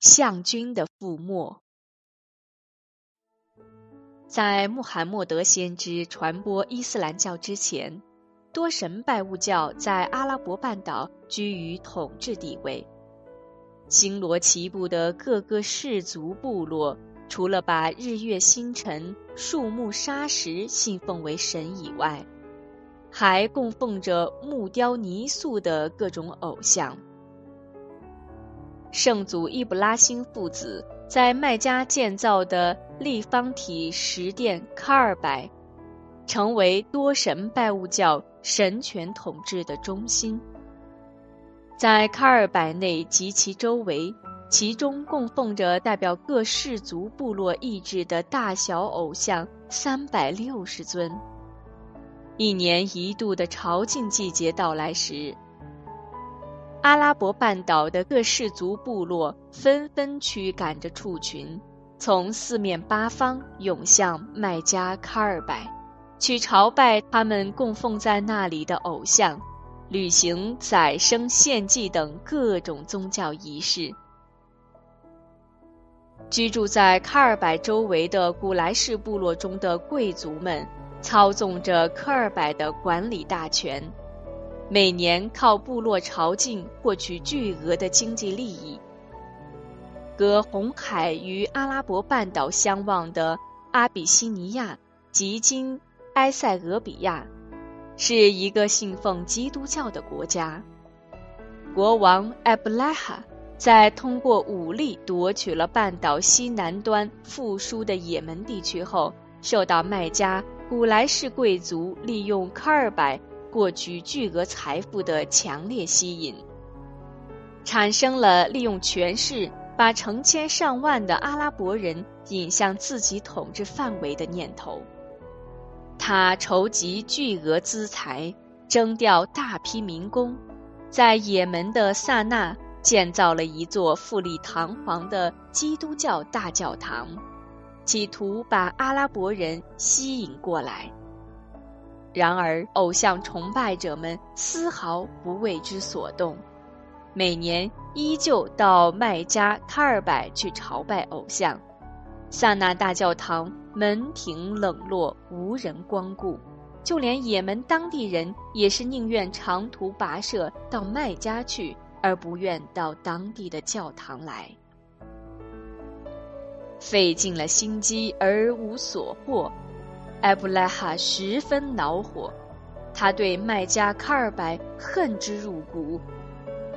象军的覆没。在穆罕默德先知传播伊斯兰教之前，多神拜物教在阿拉伯半岛居于统治地位。星罗棋布的各个氏族部落，除了把日月星辰、树木沙石信奉为神以外，还供奉着木雕泥塑的各种偶像。圣祖伊布拉辛父子在麦加建造的立方体石殿卡尔拜，成为多神拜物教神权统治的中心。在卡尔拜内及其周围，其中供奉着代表各氏族部落意志的大小偶像三百六十尊。一年一度的朝觐季节到来时，阿拉伯半岛的各氏族部落纷纷驱赶着畜群，从四面八方涌向麦加卡尔拜，去朝拜他们供奉在那里的偶像，履行宰牲献祭等各种宗教仪式。居住在卡尔拜周围的古莱氏部落中的贵族们，操纵着科尔拜的管理大权。每年靠部落朝觐获取巨额的经济利益。隔红海与阿拉伯半岛相望的阿比西尼亚及今埃塞俄比亚，是一个信奉基督教的国家。国王埃布拉哈在通过武力夺取了半岛西南端富庶的也门地区后，受到麦加古莱氏贵族利用卡尔拜。获取巨额财富的强烈吸引，产生了利用权势把成千上万的阿拉伯人引向自己统治范围的念头。他筹集巨额资财，征调大批民工，在也门的萨那建造了一座富丽堂皇的基督教大教堂，企图把阿拉伯人吸引过来。然而，偶像崇拜者们丝毫不为之所动，每年依旧到麦加卡尔拜去朝拜偶像。萨那大教堂门庭冷落，无人光顾，就连也门当地人也是宁愿长途跋涉到麦加去，而不愿到当地的教堂来。费尽了心机而无所获。埃布拉哈十分恼火，他对麦加卡尔白恨之入骨，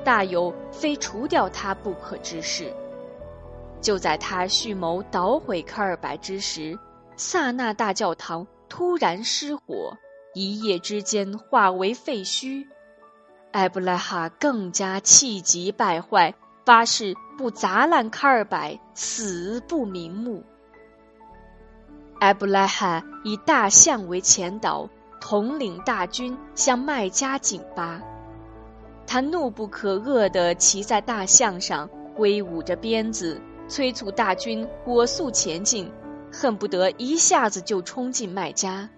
大有非除掉他不可之势。就在他蓄谋捣毁卡尔白之时，萨那大教堂突然失火，一夜之间化为废墟。埃布拉哈更加气急败坏，发誓不砸烂卡尔白，死不瞑目。埃布拉罕以大象为前导，统领大军向麦加进发。他怒不可遏地骑在大象上，挥舞着鞭子，催促大军火速前进，恨不得一下子就冲进麦加。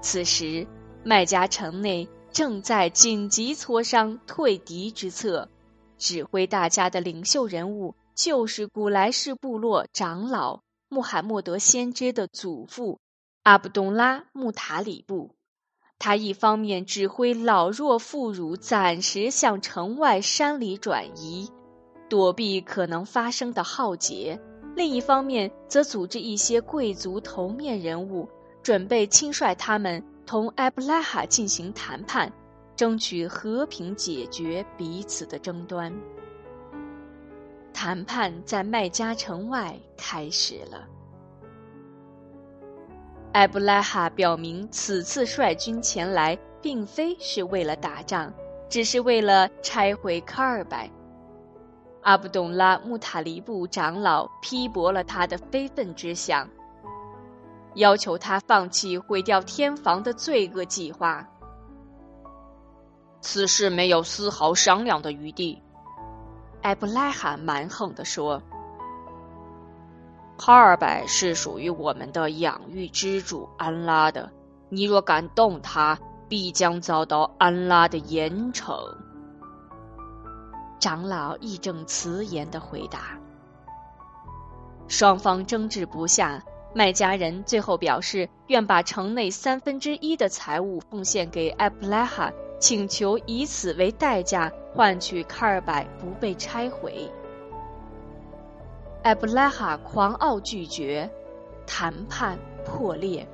此时，麦加城内正在紧急磋商退敌之策，指挥大家的领袖人物就是古莱氏部落长老。穆罕默德先知的祖父阿卜杜拉·穆塔里布，他一方面指挥老弱妇孺暂时向城外山里转移，躲避可能发生的浩劫；另一方面则组织一些贵族头面人物，准备亲率他们同埃布拉哈进行谈判，争取和平解决彼此的争端。谈判在麦加城外开始了。埃布拉哈表明，此次率军前来，并非是为了打仗，只是为了拆毁卡尔拜。阿卜杜拉·穆塔里布长老批驳了他的非分之想，要求他放弃毁掉天房的罪恶计划。此事没有丝毫商量的余地。艾布拉哈蛮横地说：“哈尔拜是属于我们的养育之主安拉的，你若敢动他，必将遭到安拉的严惩。”长老义正辞严的回答。双方争执不下，麦家人最后表示愿把城内三分之一的财物奉献给艾布拉哈，请求以此为代价换取卡尔柏不被拆毁。艾布拉哈狂傲拒绝，谈判破裂。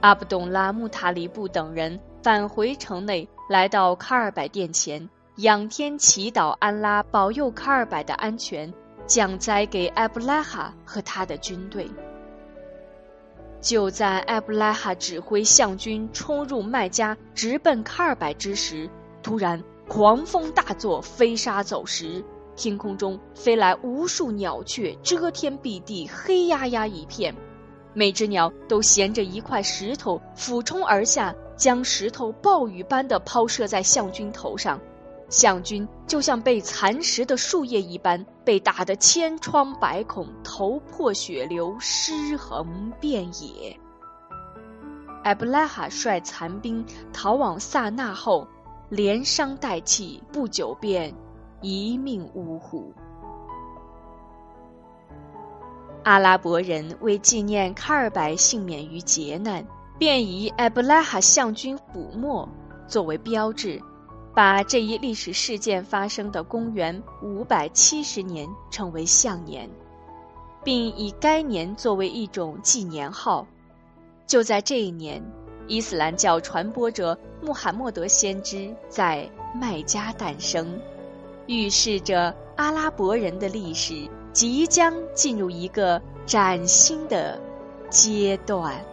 阿卜杜拉·穆塔里布等人返回城内，来到卡尔柏殿前，仰天祈祷安拉保佑卡尔柏的安全。降灾给艾布拉哈和他的军队。就在艾布拉哈指挥象军冲入麦加，直奔卡尔柏之时，突然狂风大作，飞沙走石，天空中飞来无数鸟雀，遮天蔽地，黑压压一片。每只鸟都衔着一块石头俯冲而下，将石头暴雨般的抛射在象军头上。象军就像被蚕食的树叶一般，被打得千疮百孔、头破血流、尸横遍野。埃布拉哈率残兵逃往萨那后，连伤带气，不久便一命呜呼。阿拉伯人为纪念卡尔白幸免于劫难，便以埃布拉哈象军覆没作为标志。把这一历史事件发生的公元五百七十年称为象年，并以该年作为一种纪年号。就在这一年，伊斯兰教传播者穆罕默德先知在麦加诞生，预示着阿拉伯人的历史即将进入一个崭新的阶段。